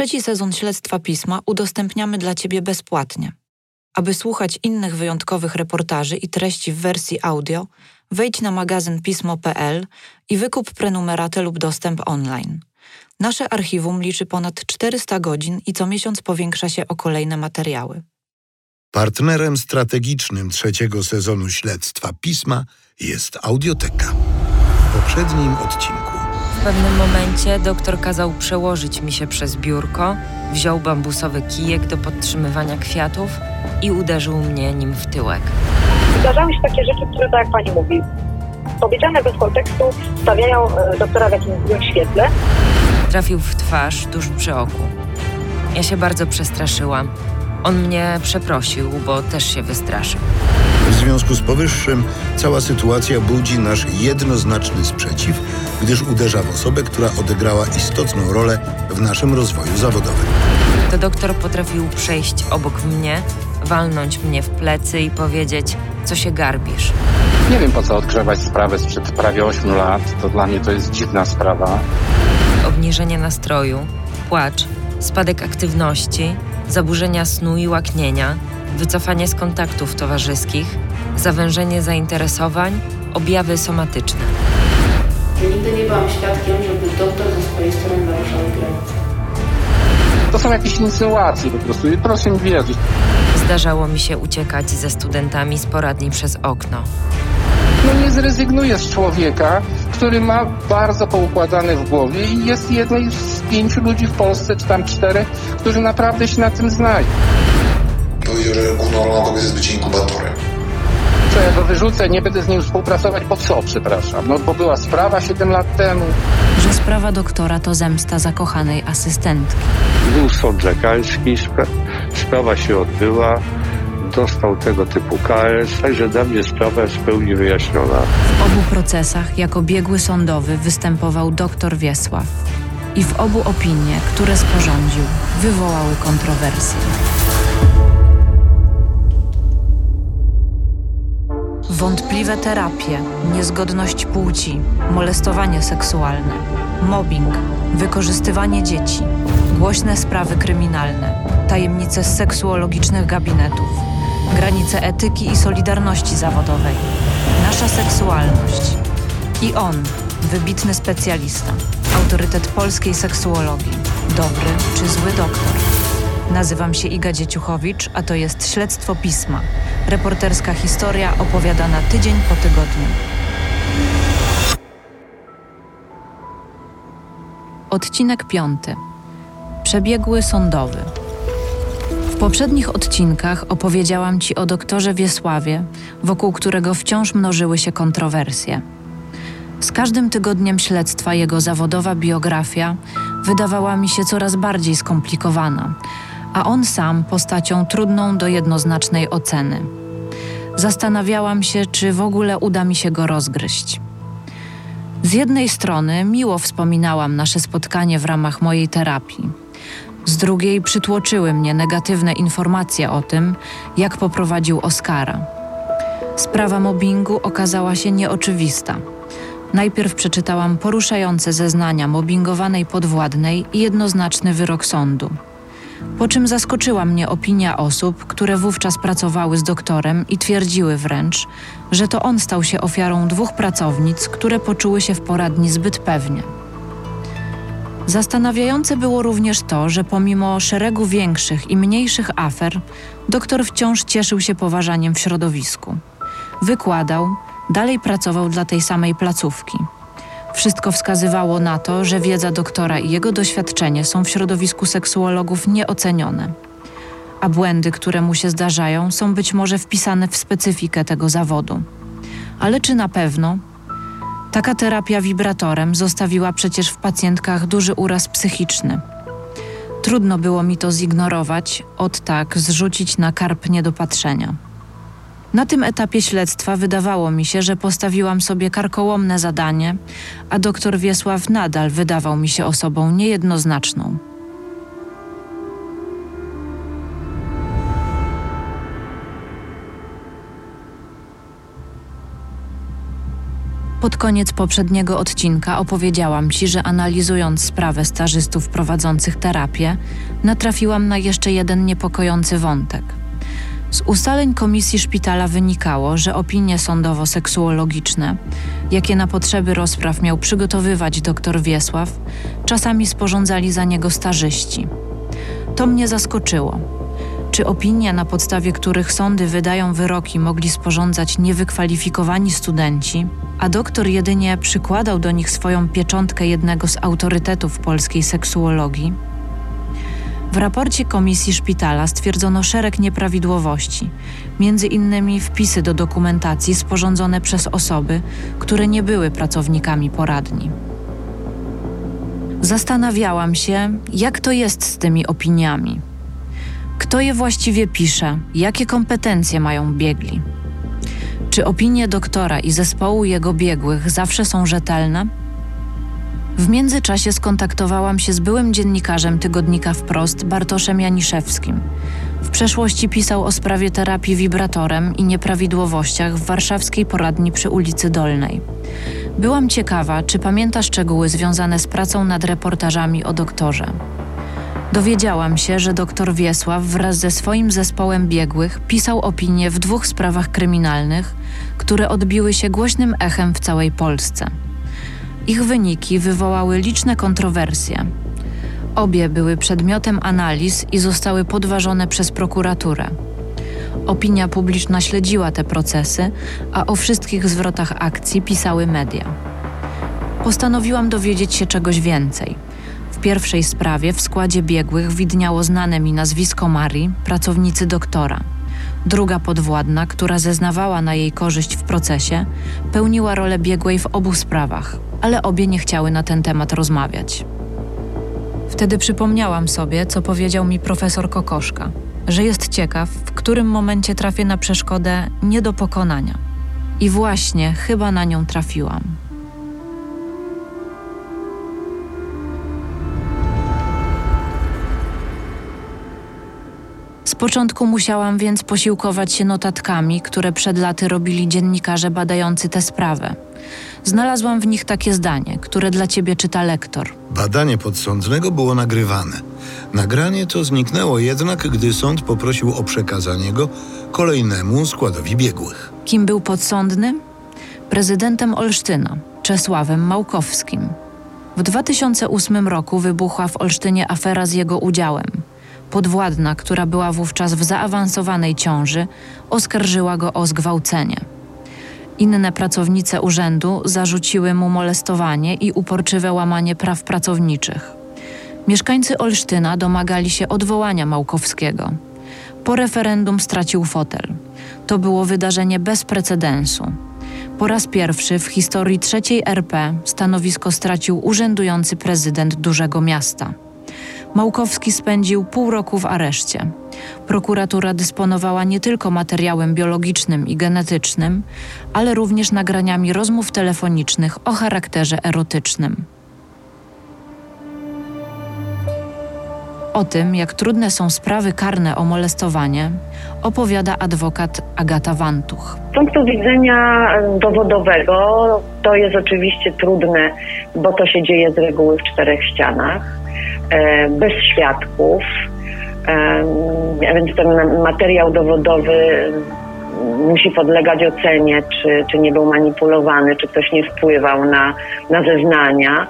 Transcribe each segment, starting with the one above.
Trzeci sezon śledztwa pisma udostępniamy dla Ciebie bezpłatnie. Aby słuchać innych wyjątkowych reportaży i treści w wersji audio, wejdź na magazyn pismo.pl i wykup prenumeratę lub dostęp online. Nasze archiwum liczy ponad 400 godzin i co miesiąc powiększa się o kolejne materiały. Partnerem strategicznym trzeciego sezonu śledztwa pisma jest Audioteka. W poprzednim odcinku. W pewnym momencie doktor kazał przełożyć mi się przez biurko, wziął bambusowy kijek do podtrzymywania kwiatów i uderzył mnie nim w tyłek. Zdarzały się takie rzeczy, które, tak jak pani mówi, powiedziane bez kontekstu, stawiają e, doktora w jakimś złym świetle. Trafił w twarz tuż przy oku. Ja się bardzo przestraszyłam. On mnie przeprosił, bo też się wystraszył. W związku z powyższym cała sytuacja budzi nasz jednoznaczny sprzeciw, gdyż uderza w osobę, która odegrała istotną rolę w naszym rozwoju zawodowym. To doktor potrafił przejść obok mnie, walnąć mnie w plecy i powiedzieć, co się garbisz. Nie wiem po co odgrzewać sprawę sprzed prawie 8 lat. To dla mnie to jest dziwna sprawa. Obniżenie nastroju, płacz, spadek aktywności, zaburzenia snu i łaknienia, wycofanie z kontaktów towarzyskich, zawężenie zainteresowań, objawy somatyczne. Nigdy nie byłam świadkiem, żeby doktor ze swojej strony naruszał granice. To są jakieś insynuacje po prostu i proszę mi wierzyć. Zdarzało mi się uciekać ze studentami z poradni przez okno. No nie zrezygnuję z człowieka, który ma bardzo poukładane w głowie i jest jednej z pięciu ludzi w Polsce, czy tam czterech, którzy naprawdę się na tym znają. Powiedział, że rolą kobiety jest bycie inkubatorem. Go wyrzucę, nie będę z nim współpracować, po co, przepraszam? No bo była sprawa 7 lat temu. Że sprawa doktora to zemsta zakochanej asystentki. Był sąd lekarski, spra- sprawa się odbyła, dostał tego typu KS, także dla mnie sprawa jest w pełni wyjaśniona. W obu procesach jako biegły sądowy występował dr Wiesław. I w obu opinie, które sporządził, wywołały kontrowersje. Wątpliwe terapie, niezgodność płci, molestowanie seksualne, mobbing, wykorzystywanie dzieci, głośne sprawy kryminalne, tajemnice z seksuologicznych gabinetów, granice etyki i solidarności zawodowej, nasza seksualność. I on, wybitny specjalista, autorytet polskiej seksuologii, dobry czy zły doktor. Nazywam się Iga Dzieciuchowicz, a to jest Śledztwo Pisma. Reporterska historia opowiadana tydzień po tygodniu. Odcinek piąty. Przebiegły sądowy. W poprzednich odcinkach opowiedziałam Ci o doktorze Wiesławie, wokół którego wciąż mnożyły się kontrowersje. Z każdym tygodniem śledztwa jego zawodowa biografia wydawała mi się coraz bardziej skomplikowana, a on sam postacią trudną do jednoznacznej oceny. Zastanawiałam się, czy w ogóle uda mi się go rozgryźć. Z jednej strony miło wspominałam nasze spotkanie w ramach mojej terapii. Z drugiej przytłoczyły mnie negatywne informacje o tym, jak poprowadził Oskara. Sprawa mobbingu okazała się nieoczywista. Najpierw przeczytałam poruszające zeznania mobbingowanej podwładnej i jednoznaczny wyrok sądu. Po czym zaskoczyła mnie opinia osób, które wówczas pracowały z doktorem i twierdziły wręcz, że to on stał się ofiarą dwóch pracownic, które poczuły się w poradni zbyt pewnie. Zastanawiające było również to, że pomimo szeregu większych i mniejszych afer, doktor wciąż cieszył się poważaniem w środowisku. Wykładał, dalej pracował dla tej samej placówki. Wszystko wskazywało na to, że wiedza doktora i jego doświadczenie są w środowisku seksuologów nieocenione. A błędy, które mu się zdarzają, są być może wpisane w specyfikę tego zawodu. Ale czy na pewno? Taka terapia wibratorem zostawiła przecież w pacjentkach duży uraz psychiczny. Trudno było mi to zignorować, od tak zrzucić na karp niedopatrzenia. Na tym etapie śledztwa wydawało mi się, że postawiłam sobie karkołomne zadanie, a doktor Wiesław nadal wydawał mi się osobą niejednoznaczną. Pod koniec poprzedniego odcinka opowiedziałam Ci, że analizując sprawę stażystów prowadzących terapię, natrafiłam na jeszcze jeden niepokojący wątek. Z ustaleń komisji szpitala wynikało, że opinie sądowo-seksuologiczne, jakie na potrzeby rozpraw miał przygotowywać dr Wiesław, czasami sporządzali za niego stażyści. To mnie zaskoczyło. Czy opinie, na podstawie których sądy wydają wyroki, mogli sporządzać niewykwalifikowani studenci, a doktor jedynie przykładał do nich swoją pieczątkę jednego z autorytetów polskiej seksuologii? W raporcie komisji szpitala stwierdzono szereg nieprawidłowości, między innymi wpisy do dokumentacji sporządzone przez osoby, które nie były pracownikami poradni. Zastanawiałam się, jak to jest z tymi opiniami. Kto je właściwie pisze? Jakie kompetencje mają biegli? Czy opinie doktora i zespołu jego biegłych zawsze są rzetelne? W międzyczasie skontaktowałam się z byłym dziennikarzem tygodnika Wprost Bartoszem Janiszewskim. W przeszłości pisał o sprawie terapii wibratorem i nieprawidłowościach w warszawskiej poradni przy ulicy Dolnej. Byłam ciekawa, czy pamięta szczegóły związane z pracą nad reportażami o doktorze. Dowiedziałam się, że dr Wiesław wraz ze swoim zespołem biegłych pisał opinie w dwóch sprawach kryminalnych, które odbiły się głośnym echem w całej Polsce. Ich wyniki wywołały liczne kontrowersje. Obie były przedmiotem analiz i zostały podważone przez prokuraturę. Opinia publiczna śledziła te procesy, a o wszystkich zwrotach akcji pisały media. Postanowiłam dowiedzieć się czegoś więcej. W pierwszej sprawie w składzie biegłych widniało znane mi nazwisko Marii, pracownicy doktora. Druga podwładna, która zeznawała na jej korzyść w procesie, pełniła rolę biegłej w obu sprawach, ale obie nie chciały na ten temat rozmawiać. Wtedy przypomniałam sobie, co powiedział mi profesor Kokoszka, że jest ciekaw, w którym momencie trafię na przeszkodę nie do pokonania. I właśnie chyba na nią trafiłam. Z początku musiałam więc posiłkować się notatkami, które przed laty robili dziennikarze badający tę sprawę. Znalazłam w nich takie zdanie, które dla ciebie czyta lektor. Badanie podsądnego było nagrywane. Nagranie to zniknęło jednak, gdy sąd poprosił o przekazanie go kolejnemu składowi biegłych. Kim był podsądny? Prezydentem Olsztyna, Czesławem Małkowskim. W 2008 roku wybuchła w Olsztynie afera z jego udziałem. Podwładna, która była wówczas w zaawansowanej ciąży, oskarżyła go o zgwałcenie. Inne pracownice urzędu zarzuciły mu molestowanie i uporczywe łamanie praw pracowniczych. Mieszkańcy Olsztyna domagali się odwołania Małkowskiego. Po referendum stracił fotel. To było wydarzenie bez precedensu. Po raz pierwszy w historii trzeciej RP stanowisko stracił urzędujący prezydent dużego miasta. Małkowski spędził pół roku w areszcie. Prokuratura dysponowała nie tylko materiałem biologicznym i genetycznym, ale również nagraniami rozmów telefonicznych o charakterze erotycznym. O tym, jak trudne są sprawy karne o molestowanie, opowiada adwokat Agata Wantuch. Z punktu widzenia dowodowego to jest oczywiście trudne, bo to się dzieje z reguły w czterech ścianach, e, bez świadków, więc ten materiał dowodowy musi podlegać ocenie, czy, czy nie był manipulowany, czy ktoś nie wpływał na, na zeznania.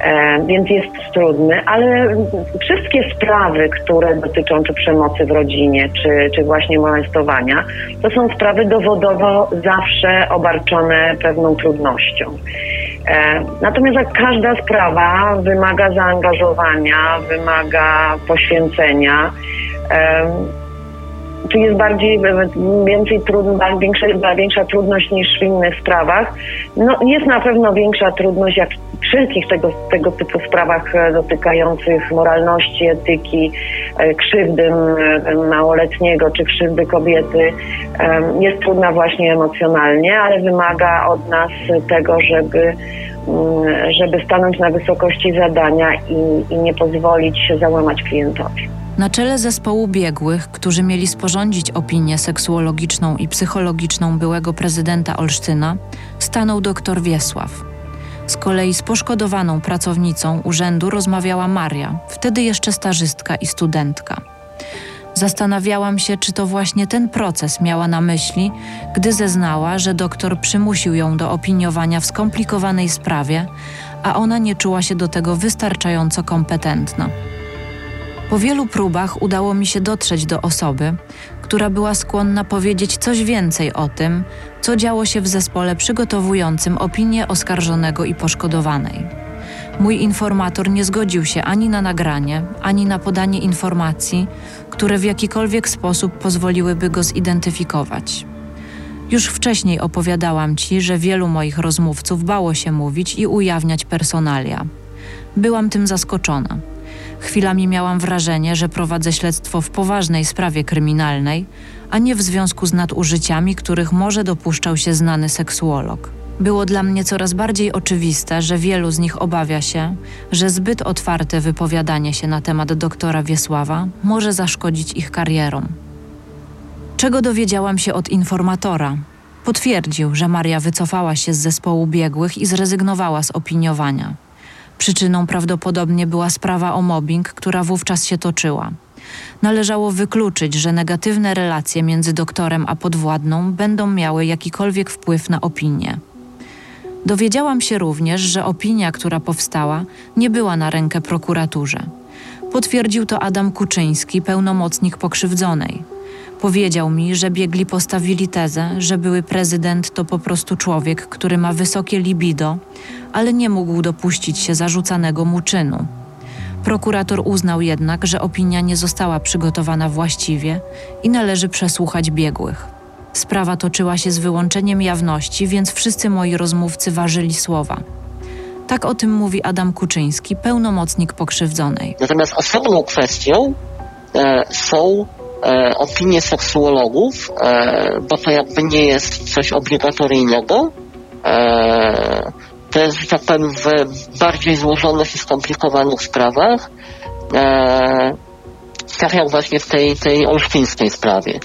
E, więc jest trudny, ale wszystkie sprawy, które dotyczą czy przemocy w rodzinie, czy, czy właśnie molestowania, to są sprawy dowodowo zawsze obarczone pewną trudnością. E, natomiast jak każda sprawa wymaga zaangażowania, wymaga poświęcenia. E, tu jest bardziej, więcej trudna, większa, większa trudność niż w innych sprawach. No, jest na pewno większa trudność jak w wszelkich tego, tego typu sprawach e, dotykających moralności, etyki, e, krzywdy małoletniego czy krzywdy kobiety. Jest trudna właśnie emocjonalnie, ale wymaga od nas tego, żeby mm, żeby stanąć na wysokości zadania i, i nie pozwolić się załamać klientowi. Na czele zespołu biegłych, którzy mieli sporządzić opinię seksuologiczną i psychologiczną byłego prezydenta Olsztyna, stanął dr Wiesław. Z kolei z poszkodowaną pracownicą urzędu rozmawiała Maria, wtedy jeszcze stażystka i studentka. Zastanawiałam się, czy to właśnie ten proces miała na myśli, gdy zeznała, że doktor przymusił ją do opiniowania w skomplikowanej sprawie, a ona nie czuła się do tego wystarczająco kompetentna. Po wielu próbach udało mi się dotrzeć do osoby, która była skłonna powiedzieć coś więcej o tym, co działo się w zespole przygotowującym opinię oskarżonego i poszkodowanej. Mój informator nie zgodził się ani na nagranie, ani na podanie informacji, które w jakikolwiek sposób pozwoliłyby go zidentyfikować. Już wcześniej opowiadałam ci, że wielu moich rozmówców bało się mówić i ujawniać personalia. Byłam tym zaskoczona. Chwilami miałam wrażenie, że prowadzę śledztwo w poważnej sprawie kryminalnej, a nie w związku z nadużyciami, których może dopuszczał się znany seksuolog. Było dla mnie coraz bardziej oczywiste, że wielu z nich obawia się, że zbyt otwarte wypowiadanie się na temat doktora Wiesława może zaszkodzić ich karierom. Czego dowiedziałam się od informatora? Potwierdził, że Maria wycofała się z zespołu biegłych i zrezygnowała z opiniowania. Przyczyną prawdopodobnie była sprawa o mobbing, która wówczas się toczyła. Należało wykluczyć, że negatywne relacje między doktorem a podwładną będą miały jakikolwiek wpływ na opinię. Dowiedziałam się również, że opinia, która powstała, nie była na rękę prokuraturze. Potwierdził to Adam Kuczyński, pełnomocnik pokrzywdzonej. Powiedział mi, że biegli postawili tezę, że były prezydent to po prostu człowiek, który ma wysokie libido, ale nie mógł dopuścić się zarzucanego mu czynu. Prokurator uznał jednak, że opinia nie została przygotowana właściwie i należy przesłuchać biegłych. Sprawa toczyła się z wyłączeniem jawności, więc wszyscy moi rozmówcy ważyli słowa. Tak o tym mówi Adam Kuczyński, pełnomocnik pokrzywdzonej. Natomiast osobną kwestią e, są opinie seksuologów, e, bo to jakby nie jest coś obligatoryjnego. E, to jest, że tak powiem, w bardziej złożonych i skomplikowanych sprawach, e, tak jak właśnie w tej, tej olsztyńskiej sprawie.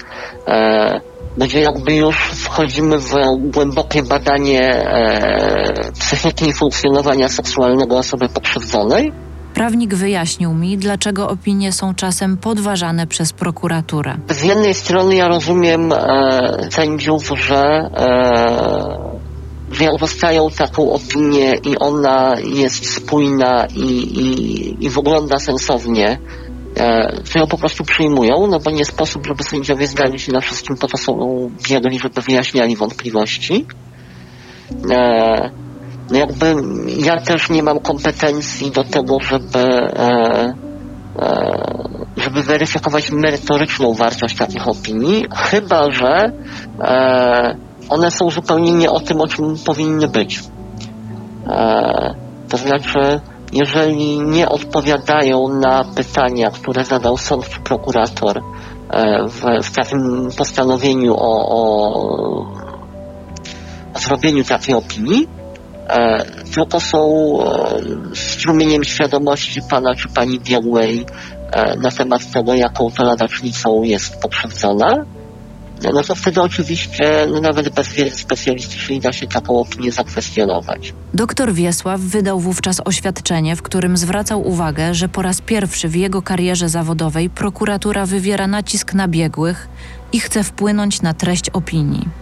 E, gdzie jakby już wchodzimy w głębokie badanie e, psychiki i funkcjonowania seksualnego osoby pokrzywdzonej. Prawnik wyjaśnił mi, dlaczego opinie są czasem podważane przez prokuraturę. Z jednej strony ja rozumiem e, sędziów, że, e, dostają taką opinię i ona jest spójna i, i, i wygląda sensownie, e, to ją po prostu przyjmują, no bo nie sposób, żeby sędziowie zdali się na wszystkim, po to są biegli, żeby wyjaśniali wątpliwości. E, jakby ja też nie mam kompetencji do tego, żeby, e, e, żeby weryfikować merytoryczną wartość takich opinii, chyba że e, one są zupełnie nie o tym, o czym powinny być. E, to znaczy, jeżeli nie odpowiadają na pytania, które zadał sąd czy prokurator e, w, w takim postanowieniu o, o, o zrobieniu takiej opinii, tylko są e, strumieniem świadomości pana czy pani biegłej e, na temat tego, jaką to ladacznicą jest pokrzywdzona, no to wtedy oczywiście no nawet bez wiedzy specjalistycznej da się taką opinię zakwestionować. Doktor Wiesław wydał wówczas oświadczenie, w którym zwracał uwagę, że po raz pierwszy w jego karierze zawodowej prokuratura wywiera nacisk na biegłych i chce wpłynąć na treść opinii.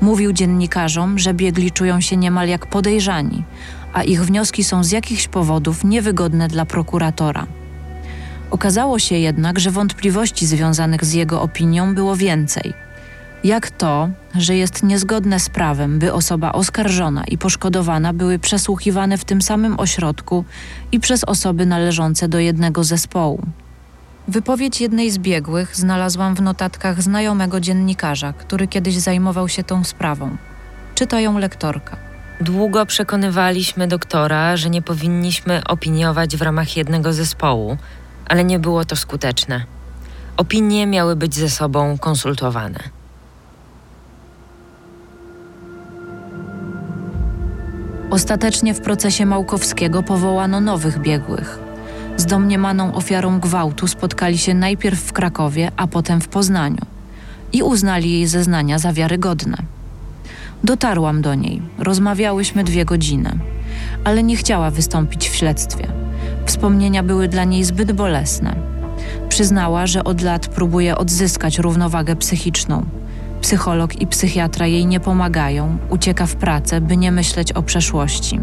Mówił dziennikarzom, że biegli czują się niemal jak podejrzani, a ich wnioski są z jakichś powodów niewygodne dla prokuratora. Okazało się jednak, że wątpliwości związanych z jego opinią było więcej – jak to, że jest niezgodne z prawem, by osoba oskarżona i poszkodowana były przesłuchiwane w tym samym ośrodku i przez osoby należące do jednego zespołu. Wypowiedź jednej z biegłych znalazłam w notatkach znajomego dziennikarza, który kiedyś zajmował się tą sprawą. Czyta ją lektorka. Długo przekonywaliśmy doktora, że nie powinniśmy opiniować w ramach jednego zespołu, ale nie było to skuteczne. Opinie miały być ze sobą konsultowane. Ostatecznie w procesie Małkowskiego powołano nowych biegłych. Z domniemaną ofiarą gwałtu spotkali się najpierw w Krakowie, a potem w Poznaniu i uznali jej zeznania za wiarygodne. Dotarłam do niej, rozmawiałyśmy dwie godziny, ale nie chciała wystąpić w śledztwie. Wspomnienia były dla niej zbyt bolesne. Przyznała, że od lat próbuje odzyskać równowagę psychiczną. Psycholog i psychiatra jej nie pomagają, ucieka w pracę, by nie myśleć o przeszłości.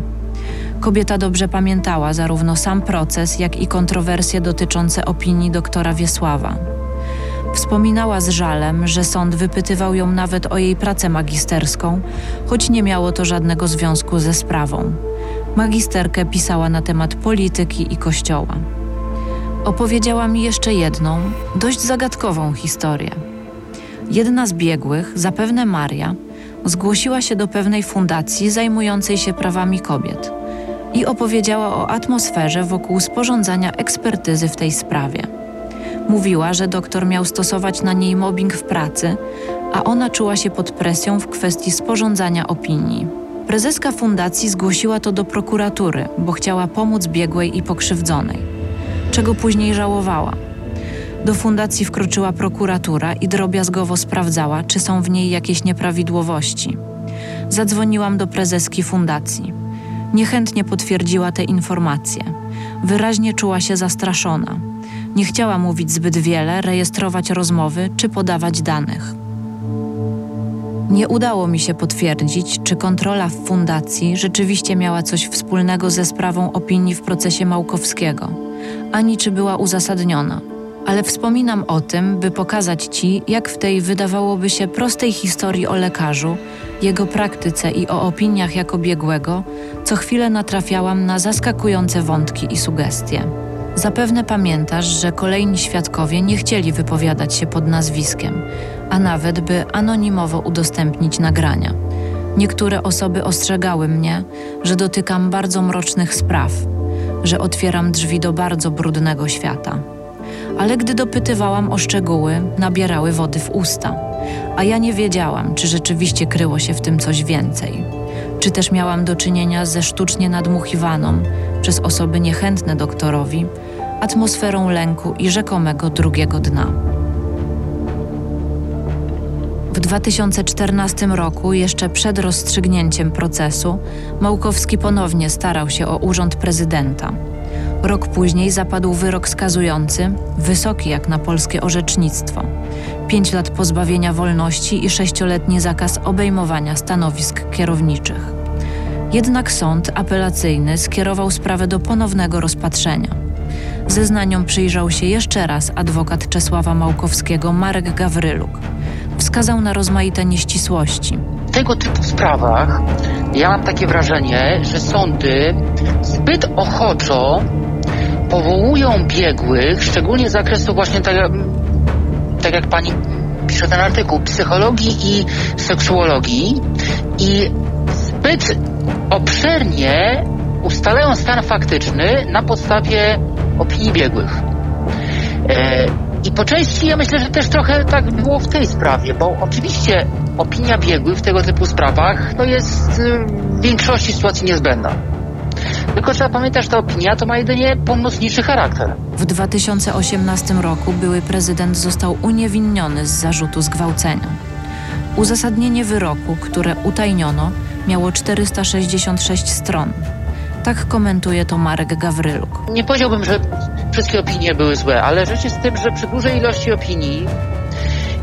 Kobieta dobrze pamiętała zarówno sam proces, jak i kontrowersje dotyczące opinii doktora Wiesława. Wspominała z żalem, że sąd wypytywał ją nawet o jej pracę magisterską, choć nie miało to żadnego związku ze sprawą. Magisterkę pisała na temat polityki i kościoła. Opowiedziała mi jeszcze jedną, dość zagadkową historię. Jedna z biegłych, zapewne Maria, zgłosiła się do pewnej fundacji zajmującej się prawami kobiet i opowiedziała o atmosferze wokół sporządzania ekspertyzy w tej sprawie. Mówiła, że doktor miał stosować na niej mobbing w pracy, a ona czuła się pod presją w kwestii sporządzania opinii. Prezeska fundacji zgłosiła to do prokuratury, bo chciała pomóc biegłej i pokrzywdzonej, czego później żałowała. Do fundacji wkroczyła prokuratura i drobiazgowo sprawdzała, czy są w niej jakieś nieprawidłowości. Zadzwoniłam do prezeski fundacji. Niechętnie potwierdziła te informacje. Wyraźnie czuła się zastraszona. Nie chciała mówić zbyt wiele, rejestrować rozmowy czy podawać danych. Nie udało mi się potwierdzić, czy kontrola w fundacji rzeczywiście miała coś wspólnego ze sprawą opinii w procesie Małkowskiego, ani czy była uzasadniona. Ale wspominam o tym, by pokazać Ci, jak w tej wydawałoby się prostej historii o lekarzu, jego praktyce i o opiniach jako biegłego, co chwilę natrafiałam na zaskakujące wątki i sugestie. Zapewne pamiętasz, że kolejni świadkowie nie chcieli wypowiadać się pod nazwiskiem, a nawet by anonimowo udostępnić nagrania. Niektóre osoby ostrzegały mnie, że dotykam bardzo mrocznych spraw, że otwieram drzwi do bardzo brudnego świata. Ale gdy dopytywałam o szczegóły, nabierały wody w usta, a ja nie wiedziałam, czy rzeczywiście kryło się w tym coś więcej. Czy też miałam do czynienia ze sztucznie nadmuchiwaną przez osoby niechętne doktorowi atmosferą lęku i rzekomego drugiego dna. W 2014 roku, jeszcze przed rozstrzygnięciem procesu, Małkowski ponownie starał się o urząd prezydenta. Rok później zapadł wyrok skazujący, wysoki jak na polskie orzecznictwo. Pięć lat pozbawienia wolności i sześcioletni zakaz obejmowania stanowisk kierowniczych. Jednak sąd apelacyjny skierował sprawę do ponownego rozpatrzenia. Zeznaniom przyjrzał się jeszcze raz adwokat Czesława Małkowskiego Marek Gawryluk. Wskazał na rozmaite nieścisłości. W tego typu sprawach ja mam takie wrażenie, że sądy zbyt ochoczo powołują biegłych, szczególnie z zakresu właśnie tak, tak jak pani pisze ten artykuł, psychologii i seksuologii i zbyt obszernie ustalają stan faktyczny na podstawie opinii biegłych. E, I po części ja myślę, że też trochę tak było w tej sprawie, bo oczywiście opinia biegłych w tego typu sprawach no jest y, w większości sytuacji niezbędna. Tylko trzeba pamiętać, że ta opinia to ma jedynie pomocniczy charakter. W 2018 roku były prezydent został uniewinniony z zarzutu zgwałcenia. Uzasadnienie wyroku, które utajniono, miało 466 stron. Tak komentuje to Marek Gawryluk. Nie powiedziałbym, że wszystkie opinie były złe, ale rzecz jest w tym, że przy dużej ilości opinii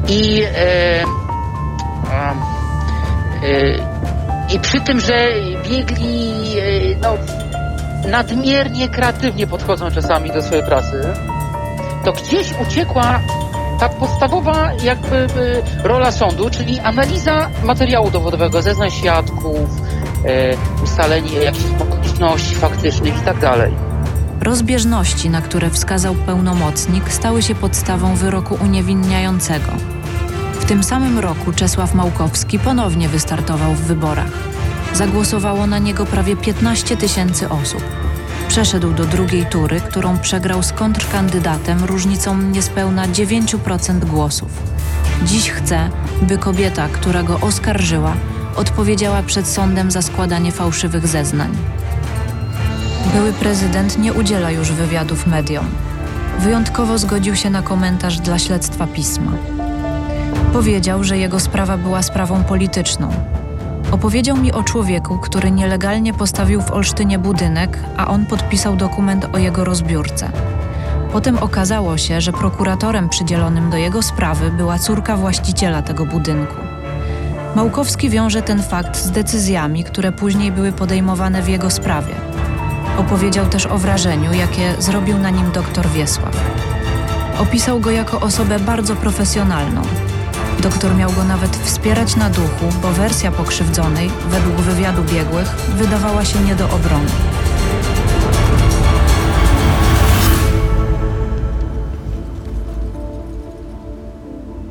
i, e, e, i przy tym, że biegli e, no, nadmiernie kreatywnie podchodzą czasami do swojej pracy, to gdzieś uciekła ta podstawowa jakby rola sądu, czyli analiza materiału dowodowego, zeznań świadków, e, ustalenie jakichś okoliczności faktycznych i tak dalej. Rozbieżności, na które wskazał pełnomocnik, stały się podstawą wyroku uniewinniającego. W tym samym roku Czesław Małkowski ponownie wystartował w wyborach. Zagłosowało na niego prawie 15 tysięcy osób. Przeszedł do drugiej tury, którą przegrał z kontrkandydatem różnicą niespełna 9% głosów. Dziś chce, by kobieta, która go oskarżyła, odpowiedziała przed sądem za składanie fałszywych zeznań. Były prezydent nie udziela już wywiadów mediom. Wyjątkowo zgodził się na komentarz dla śledztwa pisma. Powiedział, że jego sprawa była sprawą polityczną. Opowiedział mi o człowieku, który nielegalnie postawił w Olsztynie budynek, a on podpisał dokument o jego rozbiórce. Potem okazało się, że prokuratorem przydzielonym do jego sprawy była córka właściciela tego budynku. Małkowski wiąże ten fakt z decyzjami, które później były podejmowane w jego sprawie. Opowiedział też o wrażeniu, jakie zrobił na nim doktor Wiesław. Opisał go jako osobę bardzo profesjonalną. Doktor miał go nawet wspierać na duchu, bo wersja pokrzywdzonej, według wywiadu biegłych, wydawała się nie do obrony.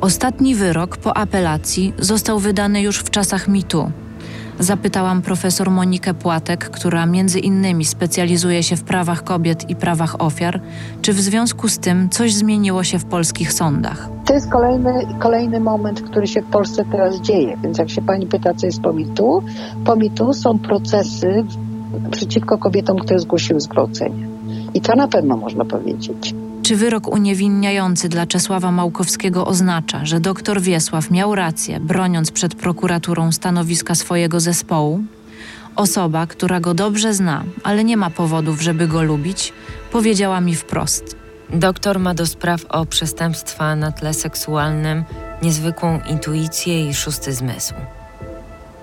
Ostatni wyrok po apelacji został wydany już w czasach mitu. Zapytałam profesor Monikę Płatek, która między innymi specjalizuje się w prawach kobiet i prawach ofiar, czy w związku z tym coś zmieniło się w polskich sądach. To jest kolejny, kolejny moment, który się w Polsce teraz dzieje. Więc jak się pani pyta, co jest po mitu, po mitu są procesy przeciwko kobietom, które zgłosiły zgwałcenie. I to na pewno można powiedzieć. Czy wyrok uniewinniający dla Czesława Małkowskiego oznacza, że doktor Wiesław miał rację, broniąc przed prokuraturą stanowiska swojego zespołu? Osoba, która go dobrze zna, ale nie ma powodów, żeby go lubić, powiedziała mi wprost. Doktor ma do spraw o przestępstwa na tle seksualnym niezwykłą intuicję i szósty zmysł.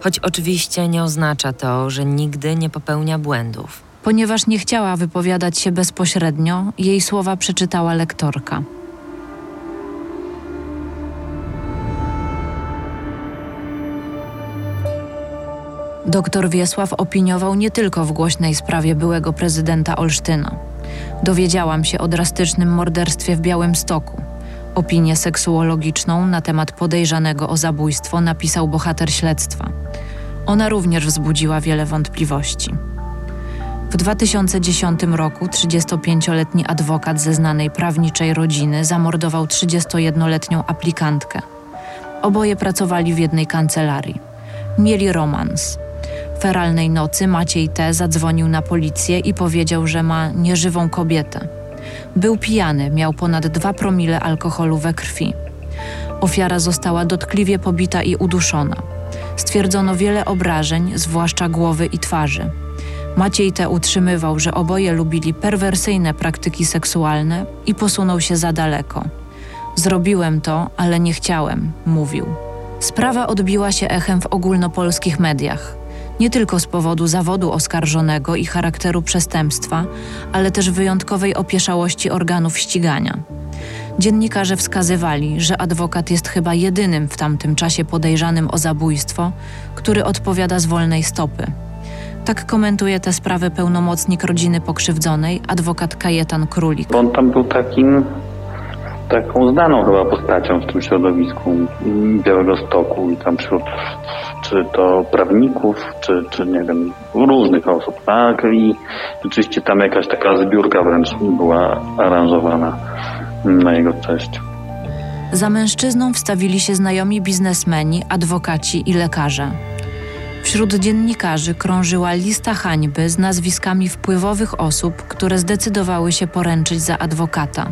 Choć oczywiście nie oznacza to, że nigdy nie popełnia błędów. Ponieważ nie chciała wypowiadać się bezpośrednio, jej słowa przeczytała lektorka. Doktor Wiesław opiniował nie tylko w głośnej sprawie byłego prezydenta Olsztyna. Dowiedziałam się o drastycznym morderstwie w Białymstoku. Opinię seksuologiczną na temat podejrzanego o zabójstwo napisał bohater śledztwa. Ona również wzbudziła wiele wątpliwości. W 2010 roku 35-letni adwokat ze znanej prawniczej rodziny zamordował 31-letnią aplikantkę. Oboje pracowali w jednej kancelarii. Mieli romans. Feralnej nocy Maciej T. zadzwonił na policję i powiedział, że ma nieżywą kobietę. Był pijany, miał ponad 2 promile alkoholu we krwi. Ofiara została dotkliwie pobita i uduszona. Stwierdzono wiele obrażeń, zwłaszcza głowy i twarzy. Maciej T. utrzymywał, że oboje lubili perwersyjne praktyki seksualne i posunął się za daleko. Zrobiłem to, ale nie chciałem, mówił. Sprawa odbiła się echem w ogólnopolskich mediach. Nie tylko z powodu zawodu oskarżonego i charakteru przestępstwa, ale też wyjątkowej opieszałości organów ścigania. Dziennikarze wskazywali, że adwokat jest chyba jedynym w tamtym czasie podejrzanym o zabójstwo, który odpowiada z wolnej stopy. Tak komentuje tę sprawę pełnomocnik rodziny pokrzywdzonej, adwokat Kajetan Królik. Bo on tam był takim, taką znaną chyba postacią w tym środowisku Białego Stoku i tam wśród czy to prawników, czy, czy nie wiem, różnych osób, tak? I rzeczywiście tam jakaś taka zbiórka wręcz była aranżowana na jego cześć. Za mężczyzną wstawili się znajomi biznesmeni, adwokaci i lekarze. Wśród dziennikarzy krążyła lista hańby z nazwiskami wpływowych osób, które zdecydowały się poręczyć za adwokata.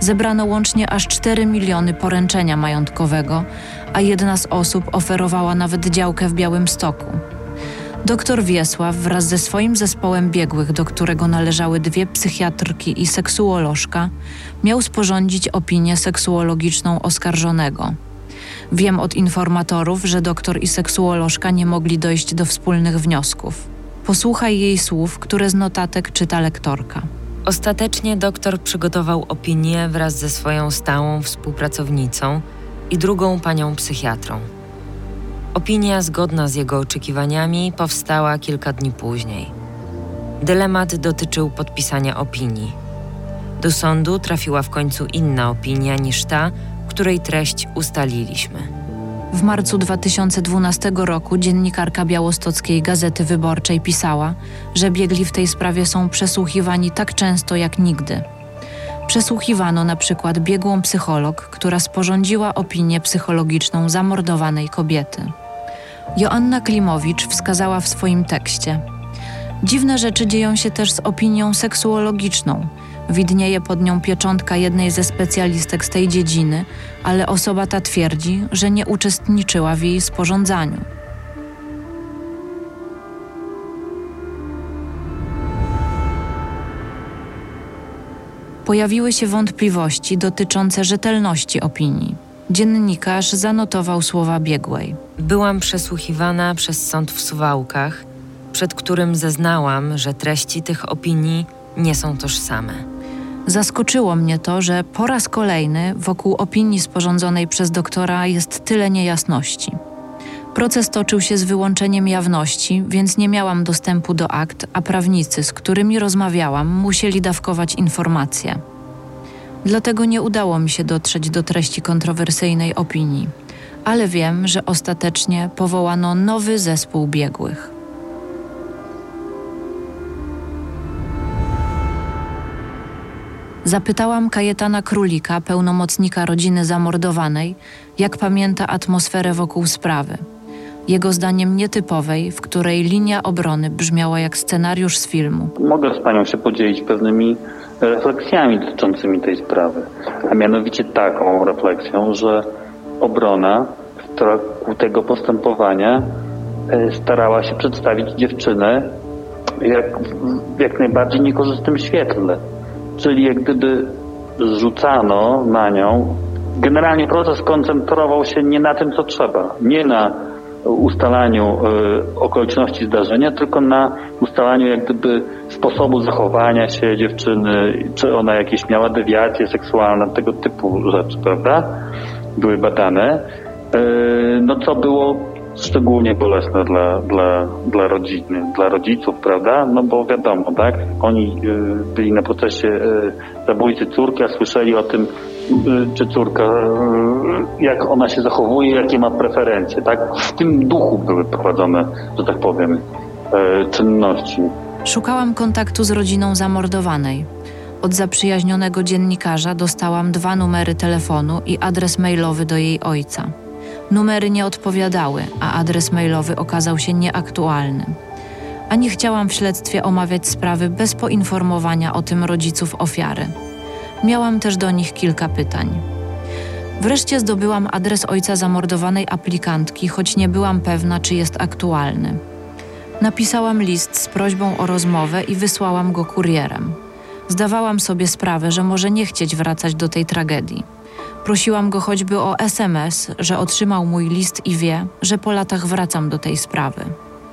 Zebrano łącznie aż 4 miliony poręczenia majątkowego, a jedna z osób oferowała nawet działkę w Białymstoku. Doktor Wiesław wraz ze swoim zespołem biegłych, do którego należały dwie psychiatrki i seksuolożka, miał sporządzić opinię seksuologiczną oskarżonego. Wiem od informatorów, że doktor i seksuolożka nie mogli dojść do wspólnych wniosków. Posłuchaj jej słów, które z notatek czyta lektorka. Ostatecznie doktor przygotował opinię wraz ze swoją stałą współpracownicą i drugą panią psychiatrą. Opinia zgodna z jego oczekiwaniami powstała kilka dni później. Dylemat dotyczył podpisania opinii. Do sądu trafiła w końcu inna opinia niż ta, której treść ustaliliśmy. W marcu 2012 roku dziennikarka białostockiej Gazety Wyborczej pisała, że biegli w tej sprawie są przesłuchiwani tak często jak nigdy. Przesłuchiwano na przykład biegłą psycholog, która sporządziła opinię psychologiczną zamordowanej kobiety. Joanna Klimowicz wskazała w swoim tekście. Dziwne rzeczy dzieją się też z opinią seksuologiczną. Widnieje pod nią pieczątka jednej ze specjalistek z tej dziedziny, ale osoba ta twierdzi, że nie uczestniczyła w jej sporządzaniu. Pojawiły się wątpliwości dotyczące rzetelności opinii. Dziennikarz zanotował słowa biegłej. Byłam przesłuchiwana przez sąd w Suwałkach, przed którym zeznałam, że treści tych opinii nie są tożsame. Zaskoczyło mnie to, że po raz kolejny wokół opinii sporządzonej przez doktora jest tyle niejasności. Proces toczył się z wyłączeniem jawności, więc nie miałam dostępu do akt, a prawnicy, z którymi rozmawiałam, musieli dawkować informacje. Dlatego nie udało mi się dotrzeć do treści kontrowersyjnej opinii, ale wiem, że ostatecznie powołano nowy zespół biegłych. Zapytałam Kajetana Królika, pełnomocnika rodziny zamordowanej, jak pamięta atmosferę wokół sprawy. Jego zdaniem nietypowej, w której linia obrony brzmiała jak scenariusz z filmu. Mogę z Panią się podzielić pewnymi refleksjami dotyczącymi tej sprawy. A mianowicie taką refleksją, że obrona w toku tego postępowania e, starała się przedstawić dziewczynę jak, w jak najbardziej niekorzystnym świetle. Czyli jak gdyby zrzucano na nią. Generalnie proces koncentrował się nie na tym, co trzeba. Nie na ustalaniu y, okoliczności zdarzenia, tylko na ustalaniu jak gdyby sposobu zachowania się dziewczyny, czy ona jakieś miała dewiacje seksualne, tego typu rzeczy, prawda? Były badane. Y, no co było szczególnie bolesne dla, dla, dla rodziny, dla rodziców, prawda? No bo wiadomo, tak? Oni y, byli na procesie y, zabójcy córki, a słyszeli o tym, y, czy córka, jak ona się zachowuje, jakie ma preferencje, tak? W tym duchu były prowadzone, że tak powiem, czynności. Szukałam kontaktu z rodziną zamordowanej. Od zaprzyjaźnionego dziennikarza dostałam dwa numery telefonu i adres mailowy do jej ojca. Numery nie odpowiadały, a adres mailowy okazał się nieaktualny. A nie chciałam w śledztwie omawiać sprawy bez poinformowania o tym rodziców ofiary. Miałam też do nich kilka pytań. Wreszcie zdobyłam adres ojca zamordowanej aplikantki, choć nie byłam pewna, czy jest aktualny. Napisałam list z prośbą o rozmowę i wysłałam go kurierem. Zdawałam sobie sprawę, że może nie chcieć wracać do tej tragedii. Prosiłam go choćby o SMS, że otrzymał mój list i wie, że po latach wracam do tej sprawy.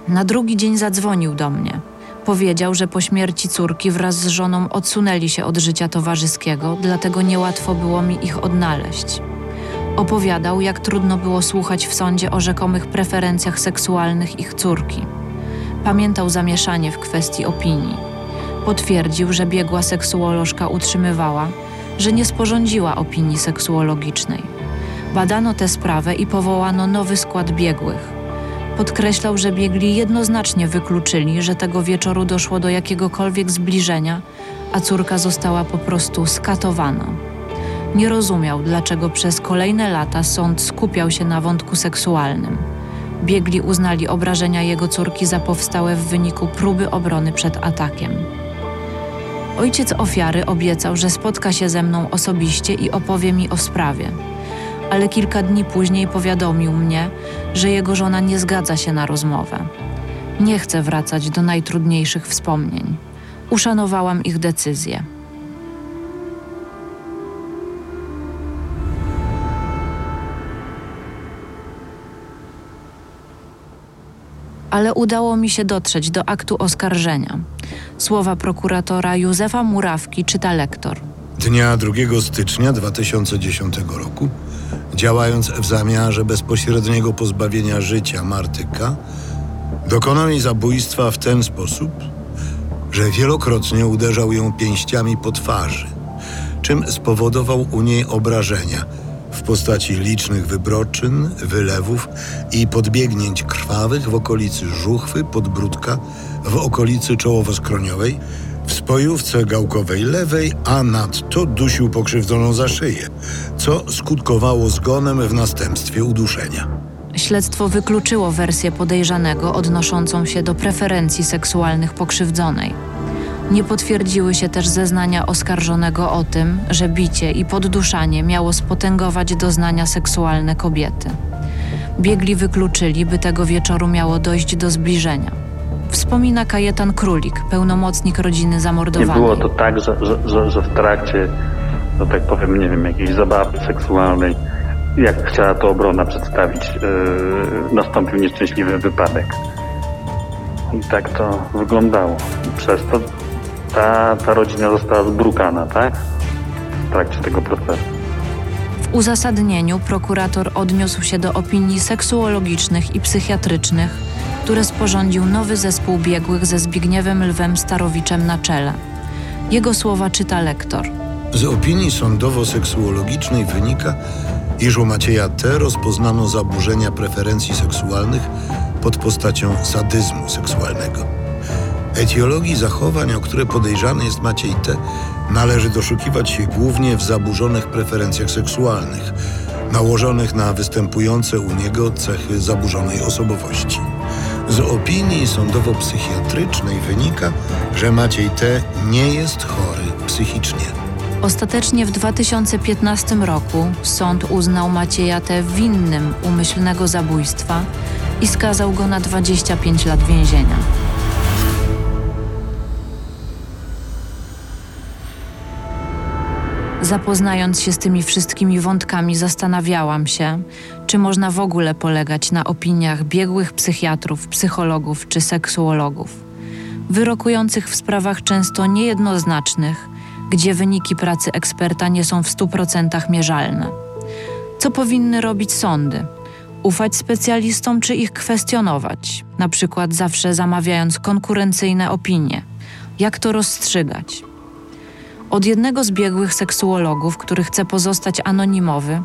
Na drugi dzień zadzwonił do mnie. Powiedział, że po śmierci córki wraz z żoną odsunęli się od życia towarzyskiego, dlatego niełatwo było mi ich odnaleźć. Opowiadał, jak trudno było słuchać w sądzie o rzekomych preferencjach seksualnych ich córki. Pamiętał zamieszanie w kwestii opinii. Potwierdził, że biegła seksuolożka utrzymywała, że nie sporządziła opinii seksuologicznej. Badano tę sprawę i powołano nowy skład biegłych. Podkreślał, że biegli jednoznacznie wykluczyli, że tego wieczoru doszło do jakiegokolwiek zbliżenia, a córka została po prostu skatowana. Nie rozumiał, dlaczego przez kolejne lata sąd skupiał się na wątku seksualnym. Biegli uznali obrażenia jego córki za powstałe w wyniku próby obrony przed atakiem. Ojciec ofiary obiecał, że spotka się ze mną osobiście i opowie mi o sprawie. Ale kilka dni później powiadomił mnie, że jego żona nie zgadza się na rozmowę. Nie chce wracać do najtrudniejszych wspomnień. Uszanowałam ich decyzję. Ale udało mi się dotrzeć do aktu oskarżenia. Słowa prokuratora Józefa Murawki czyta lektor. Dnia 2 stycznia 2010 roku, działając w zamiarze bezpośredniego pozbawienia życia Marty K., dokonał jej zabójstwa w ten sposób, że wielokrotnie uderzał ją pięściami po twarzy, czym spowodował u niej obrażenia – w postaci licznych wybroczyn, wylewów i podbiegnięć krwawych w okolicy żuchwy, podbródka, w okolicy czołowo-skroniowej, w spojówce gałkowej lewej, a nadto dusił pokrzywdzoną za szyję, co skutkowało zgonem w następstwie uduszenia. Śledztwo wykluczyło wersję podejrzanego odnoszącą się do preferencji seksualnych pokrzywdzonej. Nie potwierdziły się też zeznania oskarżonego o tym, że bicie i podduszanie miało spotęgować doznania seksualne kobiety. Biegli wykluczyli, by tego wieczoru miało dojść do zbliżenia. Wspomina Kajetan Królik, pełnomocnik rodziny Nie zamordowanej. było to tak, że, że, że, w trakcie, że tak powiem, nie wiem, jakiejś zabawy seksualnej, jak chciała to obrona przedstawić, yy, nastąpił nieszczęśliwy wypadek. I tak to wyglądało. Przez to ta, ta rodzina została zbrukana, tak? W trakcie tego procesu. W uzasadnieniu prokurator odniósł się do opinii seksuologicznych i psychiatrycznych, które sporządził nowy zespół biegłych ze Zbigniewem Lwem Starowiczem na czele. Jego słowa czyta lektor. Z opinii sądowo-seksuologicznej wynika, iż u Macieja T. rozpoznano zaburzenia preferencji seksualnych pod postacią sadyzmu seksualnego. Etiologii zachowań, o które podejrzany jest Maciej T., należy doszukiwać się głównie w zaburzonych preferencjach seksualnych, nałożonych na występujące u niego cechy zaburzonej osobowości. Z opinii sądowo-psychiatrycznej wynika, że Maciej T. nie jest chory psychicznie. Ostatecznie w 2015 roku sąd uznał Macieja T. winnym umyślnego zabójstwa i skazał go na 25 lat więzienia. Zapoznając się z tymi wszystkimi wątkami, zastanawiałam się, czy można w ogóle polegać na opiniach biegłych psychiatrów, psychologów czy seksuologów, wyrokujących w sprawach często niejednoznacznych, gdzie wyniki pracy eksperta nie są w 100% mierzalne. Co powinny robić sądy? Ufać specjalistom czy ich kwestionować, na przykład zawsze zamawiając konkurencyjne opinie? Jak to rozstrzygać? Od jednego z biegłych seksuologów, który chce pozostać anonimowy,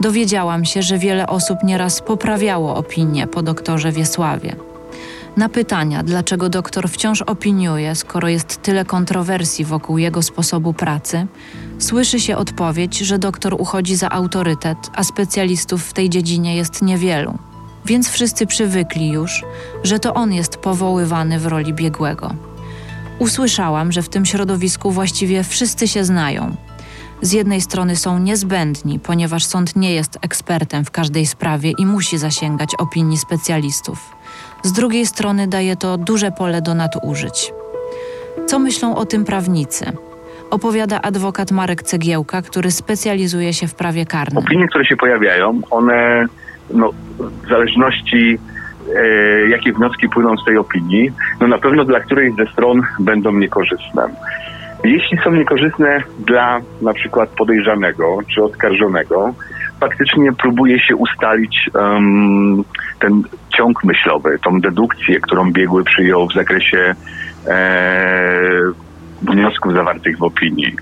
dowiedziałam się, że wiele osób nieraz poprawiało opinię po doktorze Wiesławie. Na pytania, dlaczego doktor wciąż opiniuje, skoro jest tyle kontrowersji wokół jego sposobu pracy, słyszy się odpowiedź, że doktor uchodzi za autorytet, a specjalistów w tej dziedzinie jest niewielu. Więc wszyscy przywykli już, że to on jest powoływany w roli biegłego. Usłyszałam, że w tym środowisku właściwie wszyscy się znają. Z jednej strony są niezbędni, ponieważ sąd nie jest ekspertem w każdej sprawie i musi zasięgać opinii specjalistów. Z drugiej strony daje to duże pole do nadużyć. Co myślą o tym prawnicy? Opowiada adwokat Marek Cegiełka, który specjalizuje się w prawie karnym. Opinie, które się pojawiają, one no, w zależności jakie wnioski płyną z tej opinii, no na pewno dla którejś ze stron będą niekorzystne. Jeśli są niekorzystne dla na przykład podejrzanego czy oskarżonego, faktycznie próbuje się ustalić um, ten ciąg myślowy, tą dedukcję, którą biegły przyjął w zakresie e, wniosków zawartych w opinii.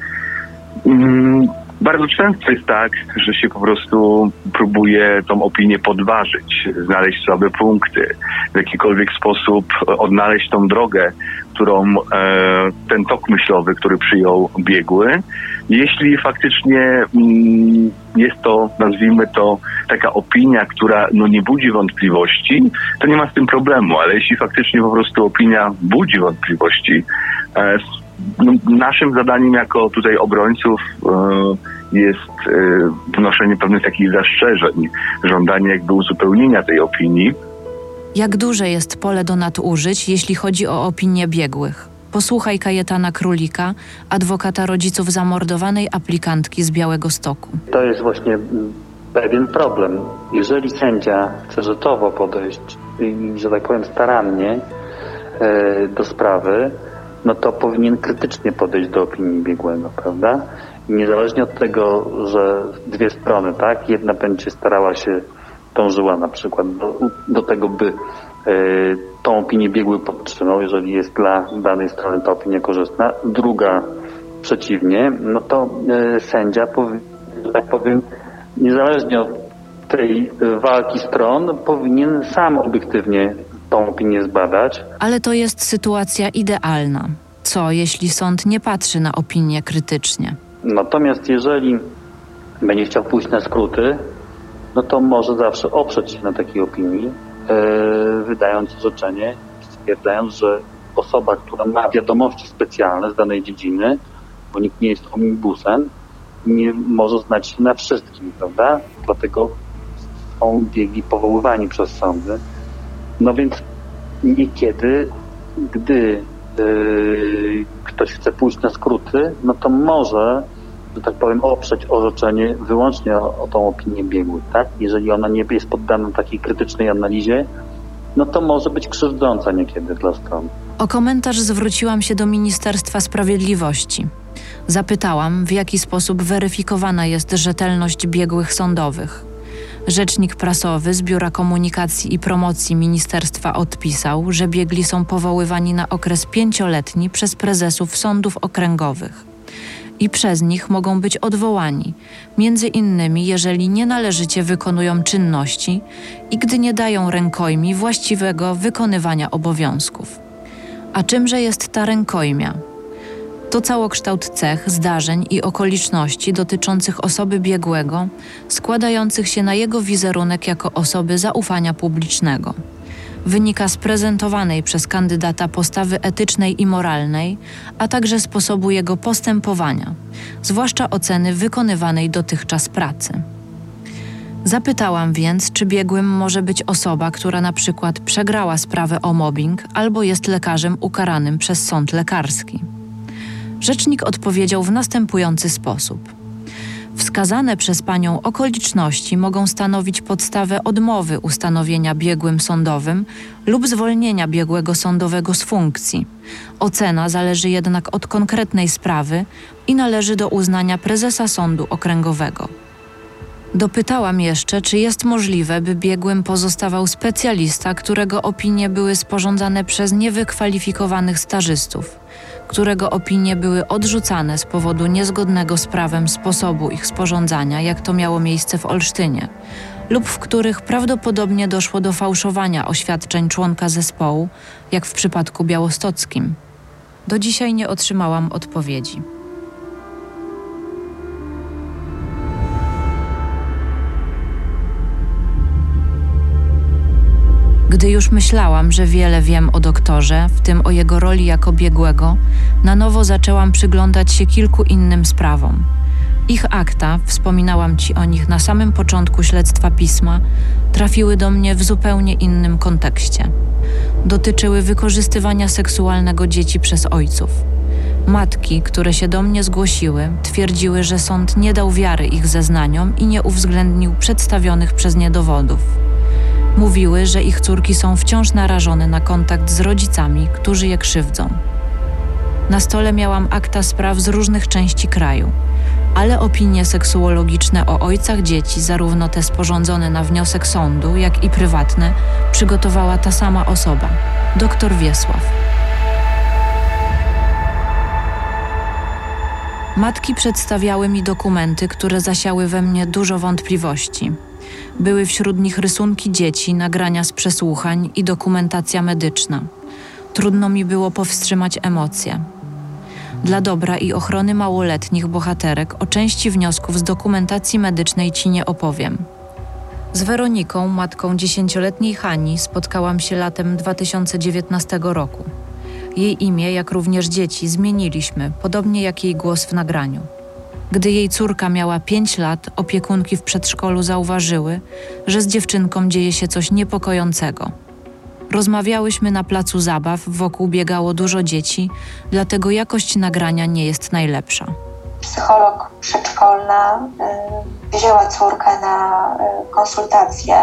Mm, bardzo często jest tak, że się po prostu próbuje tą opinię podważyć, znaleźć słabe punkty, w jakikolwiek sposób odnaleźć tą drogę, którą e, ten tok myślowy, który przyjął biegły. Jeśli faktycznie mm, jest to, nazwijmy to, taka opinia, która no, nie budzi wątpliwości, to nie ma z tym problemu, ale jeśli faktycznie po prostu opinia budzi wątpliwości, e, naszym zadaniem jako tutaj obrońców e, jest e, wnoszenie pewnych takich zastrzeżeń, żądanie jakby uzupełnienia tej opinii. Jak duże jest pole do nadużyć, jeśli chodzi o opinie biegłych? Posłuchaj Kajetana Królika, adwokata rodziców zamordowanej aplikantki z Białego Stoku. To jest właśnie mm, pewien problem. Jeżeli sędzia chce rzeczowo podejść i, że tak powiem, starannie e, do sprawy, no to powinien krytycznie podejść do opinii biegłego, prawda? I niezależnie od tego, że dwie strony, tak? Jedna będzie starała się, dążyła na przykład do, do tego, by e, tą opinię biegły podtrzymał, jeżeli jest dla danej strony ta opinia korzystna. Druga przeciwnie, no to e, sędzia powinien, że tak powiem, niezależnie od tej walki stron, powinien sam obiektywnie tą opinię zbadać. Ale to jest sytuacja idealna. Co, jeśli sąd nie patrzy na opinię krytycznie? Natomiast jeżeli będzie chciał pójść na skróty, no to może zawsze oprzeć się na takiej opinii, e, wydając orzeczenie, stwierdzając, że osoba, która ma wiadomości specjalne z danej dziedziny, bo nikt nie jest omnibusem, nie może znać się na wszystkim, prawda? Dlatego są biegi powoływani przez sądy. No więc niekiedy, gdy yy, ktoś chce pójść na skróty, no to może, że tak powiem, oprzeć orzeczenie wyłącznie o, o tą opinię biegłych, tak? Jeżeli ona nie jest poddana takiej krytycznej analizie, no to może być krzywdząca niekiedy dla stron. O komentarz zwróciłam się do Ministerstwa Sprawiedliwości. Zapytałam, w jaki sposób weryfikowana jest rzetelność biegłych sądowych. Rzecznik prasowy z Biura Komunikacji i Promocji Ministerstwa odpisał, że biegli są powoływani na okres pięcioletni przez prezesów sądów okręgowych i przez nich mogą być odwołani, między innymi jeżeli nienależycie wykonują czynności i gdy nie dają rękojmi właściwego wykonywania obowiązków. A czymże jest ta rękojmia? To całokształt cech, zdarzeń i okoliczności dotyczących osoby biegłego, składających się na jego wizerunek jako osoby zaufania publicznego. Wynika z prezentowanej przez kandydata postawy etycznej i moralnej, a także sposobu jego postępowania, zwłaszcza oceny wykonywanej dotychczas pracy. Zapytałam więc, czy biegłym może być osoba, która na przykład przegrała sprawę o mobbing albo jest lekarzem ukaranym przez sąd lekarski. Rzecznik odpowiedział w następujący sposób. Wskazane przez panią okoliczności mogą stanowić podstawę odmowy ustanowienia biegłym sądowym lub zwolnienia biegłego sądowego z funkcji. Ocena zależy jednak od konkretnej sprawy i należy do uznania prezesa sądu okręgowego. Dopytałam jeszcze, czy jest możliwe, by biegłym pozostawał specjalista, którego opinie były sporządzane przez niewykwalifikowanych stażystów którego opinie były odrzucane z powodu niezgodnego z prawem sposobu ich sporządzania, jak to miało miejsce w Olsztynie, lub w których prawdopodobnie doszło do fałszowania oświadczeń członka zespołu, jak w przypadku białostockim. Do dzisiaj nie otrzymałam odpowiedzi. Gdy już myślałam, że wiele wiem o doktorze, w tym o jego roli jako biegłego, na nowo zaczęłam przyglądać się kilku innym sprawom. Ich akta, wspominałam ci o nich na samym początku śledztwa pisma, trafiły do mnie w zupełnie innym kontekście. Dotyczyły wykorzystywania seksualnego dzieci przez ojców. Matki, które się do mnie zgłosiły, twierdziły, że sąd nie dał wiary ich zeznaniom i nie uwzględnił przedstawionych przez nie dowodów. Mówiły, że ich córki są wciąż narażone na kontakt z rodzicami, którzy je krzywdzą. Na stole miałam akta spraw z różnych części kraju, ale opinie seksuologiczne o ojcach dzieci, zarówno te sporządzone na wniosek sądu, jak i prywatne, przygotowała ta sama osoba dr Wiesław. Matki przedstawiały mi dokumenty, które zasiały we mnie dużo wątpliwości. Były wśród nich rysunki dzieci, nagrania z przesłuchań i dokumentacja medyczna. Trudno mi było powstrzymać emocje. Dla dobra i ochrony małoletnich bohaterek o części wniosków z dokumentacji medycznej ci nie opowiem. Z Weroniką, matką dziesięcioletniej Hani, spotkałam się latem 2019 roku. Jej imię, jak również dzieci, zmieniliśmy, podobnie jak jej głos w nagraniu. Gdy jej córka miała pięć lat, opiekunki w przedszkolu zauważyły, że z dziewczynką dzieje się coś niepokojącego. Rozmawiałyśmy na placu zabaw, wokół biegało dużo dzieci, dlatego jakość nagrania nie jest najlepsza. Psycholog przedszkolna y, wzięła córkę na y, konsultację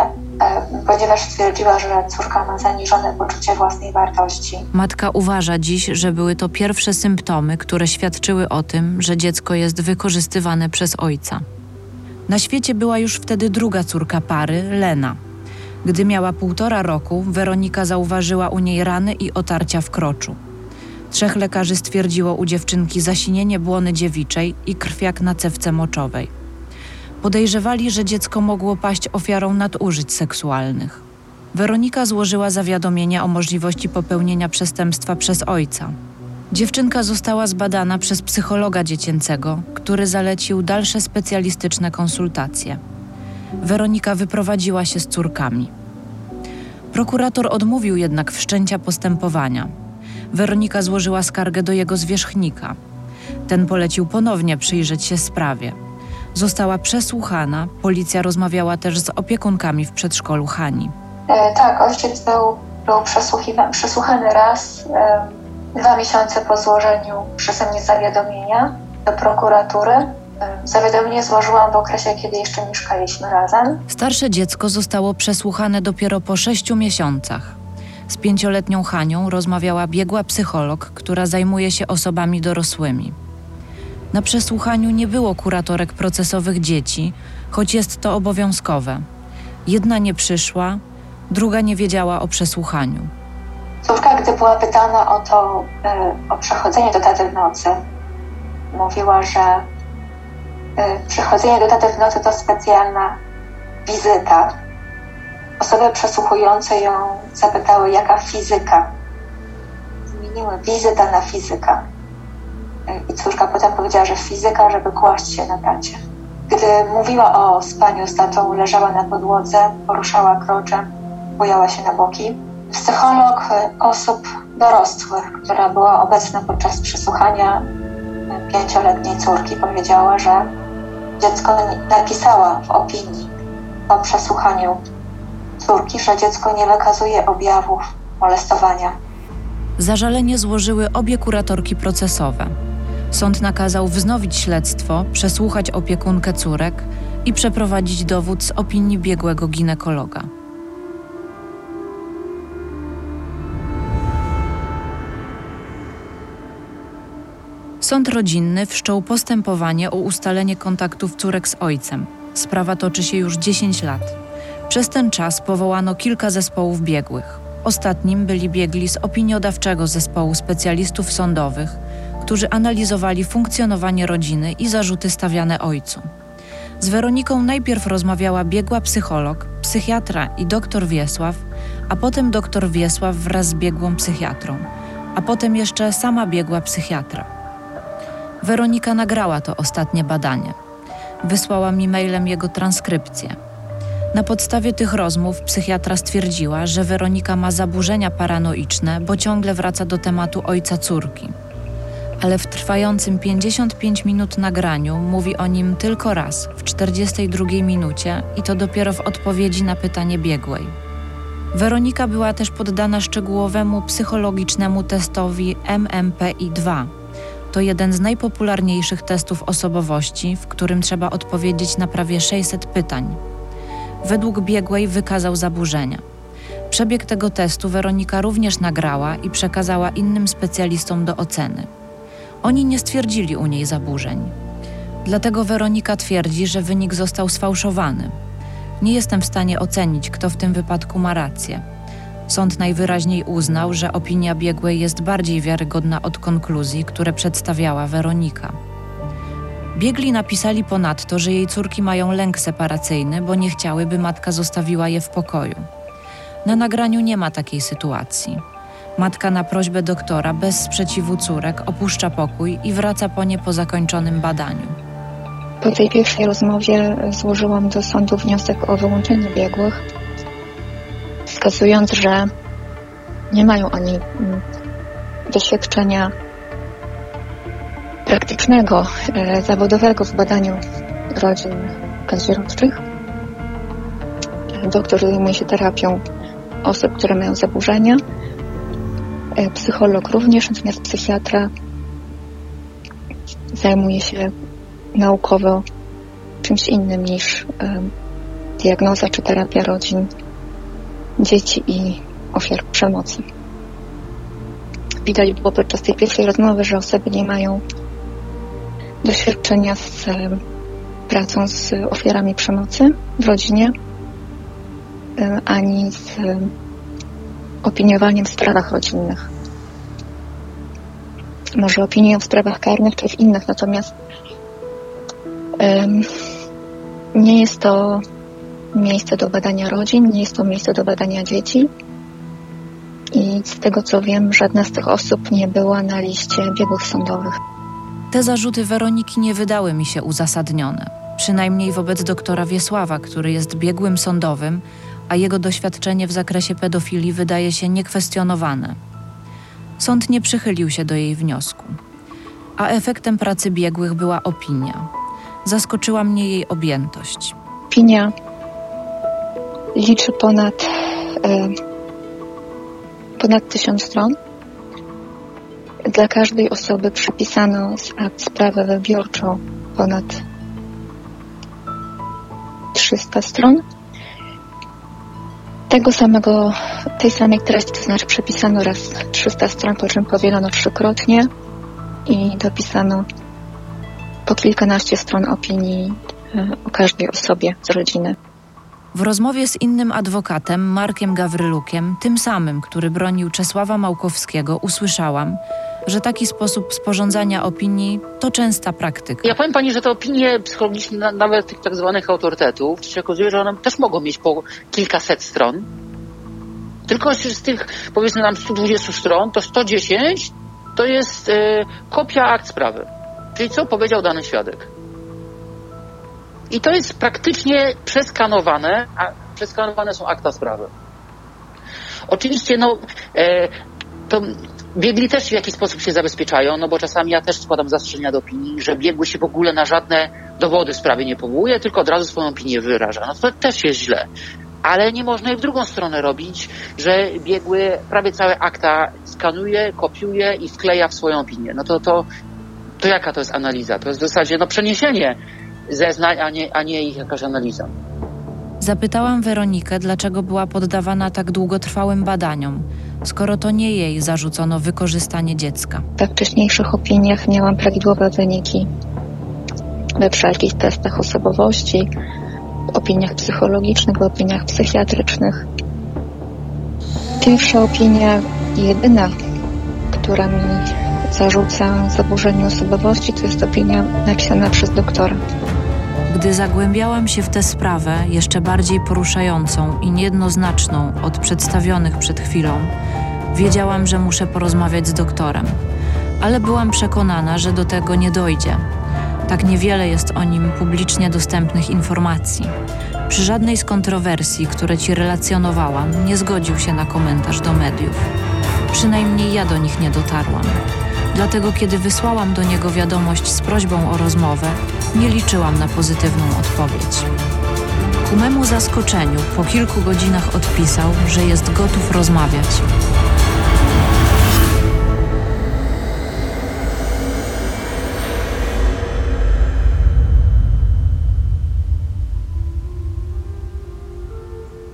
ponieważ stwierdziła, że córka ma zaniżone poczucie własnej wartości. Matka uważa dziś, że były to pierwsze symptomy, które świadczyły o tym, że dziecko jest wykorzystywane przez ojca. Na świecie była już wtedy druga córka pary, Lena. Gdy miała półtora roku, Weronika zauważyła u niej rany i otarcia w kroczu. Trzech lekarzy stwierdziło u dziewczynki zasinienie błony dziewiczej i krwiak na cewce moczowej. Podejrzewali, że dziecko mogło paść ofiarą nadużyć seksualnych. Weronika złożyła zawiadomienie o możliwości popełnienia przestępstwa przez ojca. Dziewczynka została zbadana przez psychologa dziecięcego, który zalecił dalsze specjalistyczne konsultacje. Weronika wyprowadziła się z córkami. Prokurator odmówił jednak wszczęcia postępowania. Weronika złożyła skargę do jego zwierzchnika. Ten polecił ponownie przyjrzeć się sprawie. Została przesłuchana, policja rozmawiała też z opiekunkami w przedszkolu Hani. E, tak, ojciec był, był przesłuchany raz, e, dwa miesiące po złożeniu przeze mnie zawiadomienia do prokuratury. Zawiadomienie złożyłam w okresie, kiedy jeszcze mieszkaliśmy razem. Starsze dziecko zostało przesłuchane dopiero po sześciu miesiącach. Z pięcioletnią Hanią rozmawiała biegła psycholog, która zajmuje się osobami dorosłymi. Na przesłuchaniu nie było kuratorek procesowych dzieci, choć jest to obowiązkowe. Jedna nie przyszła, druga nie wiedziała o przesłuchaniu. Córka, gdy była pytana o to, e, o przechodzenie do taty w nocy, mówiła, że e, przechodzenie do taty w nocy to specjalna wizyta. Osoby przesłuchujące ją zapytały, jaka fizyka. Zmieniły wizyta na fizyka. I córka potem powiedziała, że fizyka, żeby kłaść się na tacie. Gdy mówiła o spaniu z tatą, leżała na podłodze, poruszała kroczem, bujała się na boki. Psycholog e, osób dorosłych, która była obecna podczas przesłuchania e, pięcioletniej córki, powiedziała, że dziecko napisała w opinii po przesłuchaniu córki, że dziecko nie wykazuje objawów molestowania. Zażalenie złożyły obie kuratorki procesowe. Sąd nakazał wznowić śledztwo, przesłuchać opiekunkę córek i przeprowadzić dowód z opinii biegłego ginekologa. Sąd rodzinny wszczął postępowanie o ustalenie kontaktów córek z ojcem. Sprawa toczy się już 10 lat. Przez ten czas powołano kilka zespołów biegłych. Ostatnim byli biegli z opiniodawczego zespołu specjalistów sądowych, którzy analizowali funkcjonowanie rodziny i zarzuty stawiane ojcu. Z Weroniką najpierw rozmawiała biegła psycholog, psychiatra i doktor Wiesław, a potem doktor Wiesław wraz z biegłą psychiatrą, a potem jeszcze sama biegła psychiatra. Weronika nagrała to ostatnie badanie. Wysłała mi mailem jego transkrypcję. Na podstawie tych rozmów psychiatra stwierdziła, że Weronika ma zaburzenia paranoiczne, bo ciągle wraca do tematu ojca córki. Ale w trwającym 55 minut nagraniu mówi o nim tylko raz, w 42 minucie i to dopiero w odpowiedzi na pytanie biegłej. Weronika była też poddana szczegółowemu psychologicznemu testowi MMPI-2. To jeden z najpopularniejszych testów osobowości, w którym trzeba odpowiedzieć na prawie 600 pytań. Według biegłej wykazał zaburzenia. Przebieg tego testu Weronika również nagrała i przekazała innym specjalistom do oceny. Oni nie stwierdzili u niej zaburzeń. Dlatego Weronika twierdzi, że wynik został sfałszowany. Nie jestem w stanie ocenić, kto w tym wypadku ma rację. Sąd najwyraźniej uznał, że opinia biegłej jest bardziej wiarygodna od konkluzji, które przedstawiała Weronika. Biegli napisali ponadto, że jej córki mają lęk separacyjny, bo nie chciały, by matka zostawiła je w pokoju. Na nagraniu nie ma takiej sytuacji. Matka na prośbę doktora bez sprzeciwu córek opuszcza pokój i wraca po nie po zakończonym badaniu. Po tej pierwszej rozmowie złożyłam do sądu wniosek o wyłączenie biegłych, wskazując, że nie mają oni mm, doświadczenia praktycznego, e, zawodowego w badaniu rodzin kaździeroczych. Doktor zajmuje się terapią osób, które mają zaburzenia. E, Psycholog również, natomiast psychiatra zajmuje się naukowo czymś innym niż e, diagnoza czy terapia rodzin dzieci i ofiar przemocy. Widać było podczas tej pierwszej rozmowy, że osoby nie mają doświadczenia z e, pracą z ofiarami przemocy w rodzinie, ani z opiniowaniem w sprawach rodzinnych. Może opiniują w sprawach karnych czy w innych, natomiast em, nie jest to miejsce do badania rodzin, nie jest to miejsce do badania dzieci. I z tego co wiem, żadna z tych osób nie była na liście biegłych sądowych. Te zarzuty Weroniki nie wydały mi się uzasadnione. Przynajmniej wobec doktora Wiesława, który jest biegłym sądowym, a jego doświadczenie w zakresie pedofilii wydaje się niekwestionowane. Sąd nie przychylił się do jej wniosku. A efektem pracy biegłych była opinia. Zaskoczyła mnie jej objętość. Opinia liczy ponad, e, ponad tysiąc stron. Dla każdej osoby przypisano z akt sprawę wybiorczą ponad 300 stron. Tego samego, tej samej treści, to znaczy przepisano raz 300 stron, po czym powielono trzykrotnie i dopisano po kilkanaście stron opinii e, o każdej osobie z rodziny. W rozmowie z innym adwokatem, Markiem Gawrylukiem, tym samym, który bronił Czesława Małkowskiego, usłyszałam, że taki sposób sporządzania opinii to częsta praktyka. Ja powiem pani, że te opinie psychologiczne, na- nawet tych tak zwanych autorytetów, się okazuje, że one też mogą mieć po kilkaset stron. Tylko z tych, powiedzmy nam 120 stron, to 110 to jest e, kopia akt sprawy. Czyli co powiedział dany świadek. I to jest praktycznie przeskanowane, a przeskanowane są akta sprawy. Oczywiście, no, e, to biegli też w jakiś sposób się zabezpieczają, no bo czasami ja też składam zastrzeżenia do opinii, że biegły się w ogóle na żadne dowody w sprawie nie powołuje, tylko od razu swoją opinię wyraża. No to też jest źle. Ale nie można i w drugą stronę robić, że biegły prawie całe akta skanuje, kopiuje i wkleja w swoją opinię. No to, to, to jaka to jest analiza? To jest w zasadzie no, przeniesienie zeznań, a nie, a nie ich jakaś analiza. Zapytałam Weronikę, dlaczego była poddawana tak długotrwałym badaniom, skoro to nie jej zarzucono wykorzystanie dziecka. We wcześniejszych opiniach miałam prawidłowe wyniki we wszelkich testach osobowości, w opiniach psychologicznych, w opiniach psychiatrycznych. Pierwsza opinia, jedyna, która mi zarzuca zaburzenie osobowości, to jest opinia napisana przez doktora. Gdy zagłębiałam się w tę sprawę, jeszcze bardziej poruszającą i niejednoznaczną od przedstawionych przed chwilą, wiedziałam, że muszę porozmawiać z doktorem. Ale byłam przekonana, że do tego nie dojdzie. Tak niewiele jest o nim publicznie dostępnych informacji. Przy żadnej z kontrowersji, które ci relacjonowałam, nie zgodził się na komentarz do mediów. Przynajmniej ja do nich nie dotarłam. Dlatego, kiedy wysłałam do niego wiadomość z prośbą o rozmowę, nie liczyłam na pozytywną odpowiedź. Ku memu zaskoczeniu, po kilku godzinach odpisał, że jest gotów rozmawiać.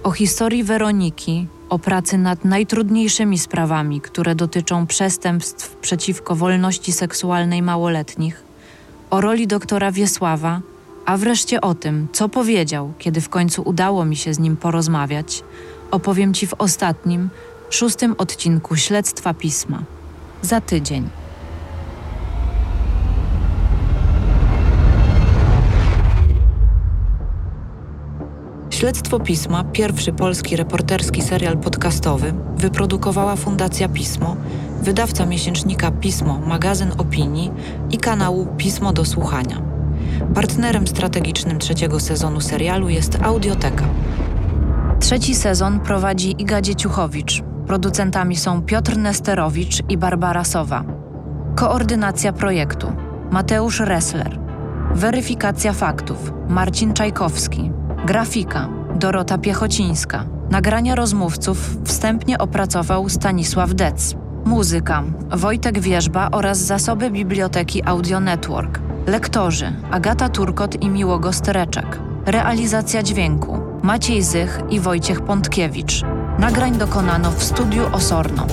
O historii Weroniki, o pracy nad najtrudniejszymi sprawami, które dotyczą przestępstw przeciwko wolności seksualnej małoletnich, o roli doktora Wiesława, a wreszcie o tym, co powiedział, kiedy w końcu udało mi się z nim porozmawiać, opowiem Ci w ostatnim, szóstym odcinku Śledztwa Pisma. Za tydzień. Śledztwo Pisma, pierwszy polski reporterski serial podcastowy, wyprodukowała Fundacja Pismo, wydawca miesięcznika Pismo, magazyn opinii i kanału Pismo do Słuchania. Partnerem strategicznym trzeciego sezonu serialu jest Audioteka. Trzeci sezon prowadzi Iga Dzieciuchowicz. Producentami są Piotr Nesterowicz i Barbara Sowa. Koordynacja projektu Mateusz Ressler. Weryfikacja faktów Marcin Czajkowski. Grafika Dorota Piechocińska. Nagrania rozmówców wstępnie opracował Stanisław Dec. Muzyka Wojtek Wierzba oraz zasoby biblioteki Audio Network. Lektorzy Agata Turkot i Miłogo Stereczek. Realizacja dźwięku Maciej Zych i Wojciech Pątkiewicz. Nagrań dokonano w studiu Osorno.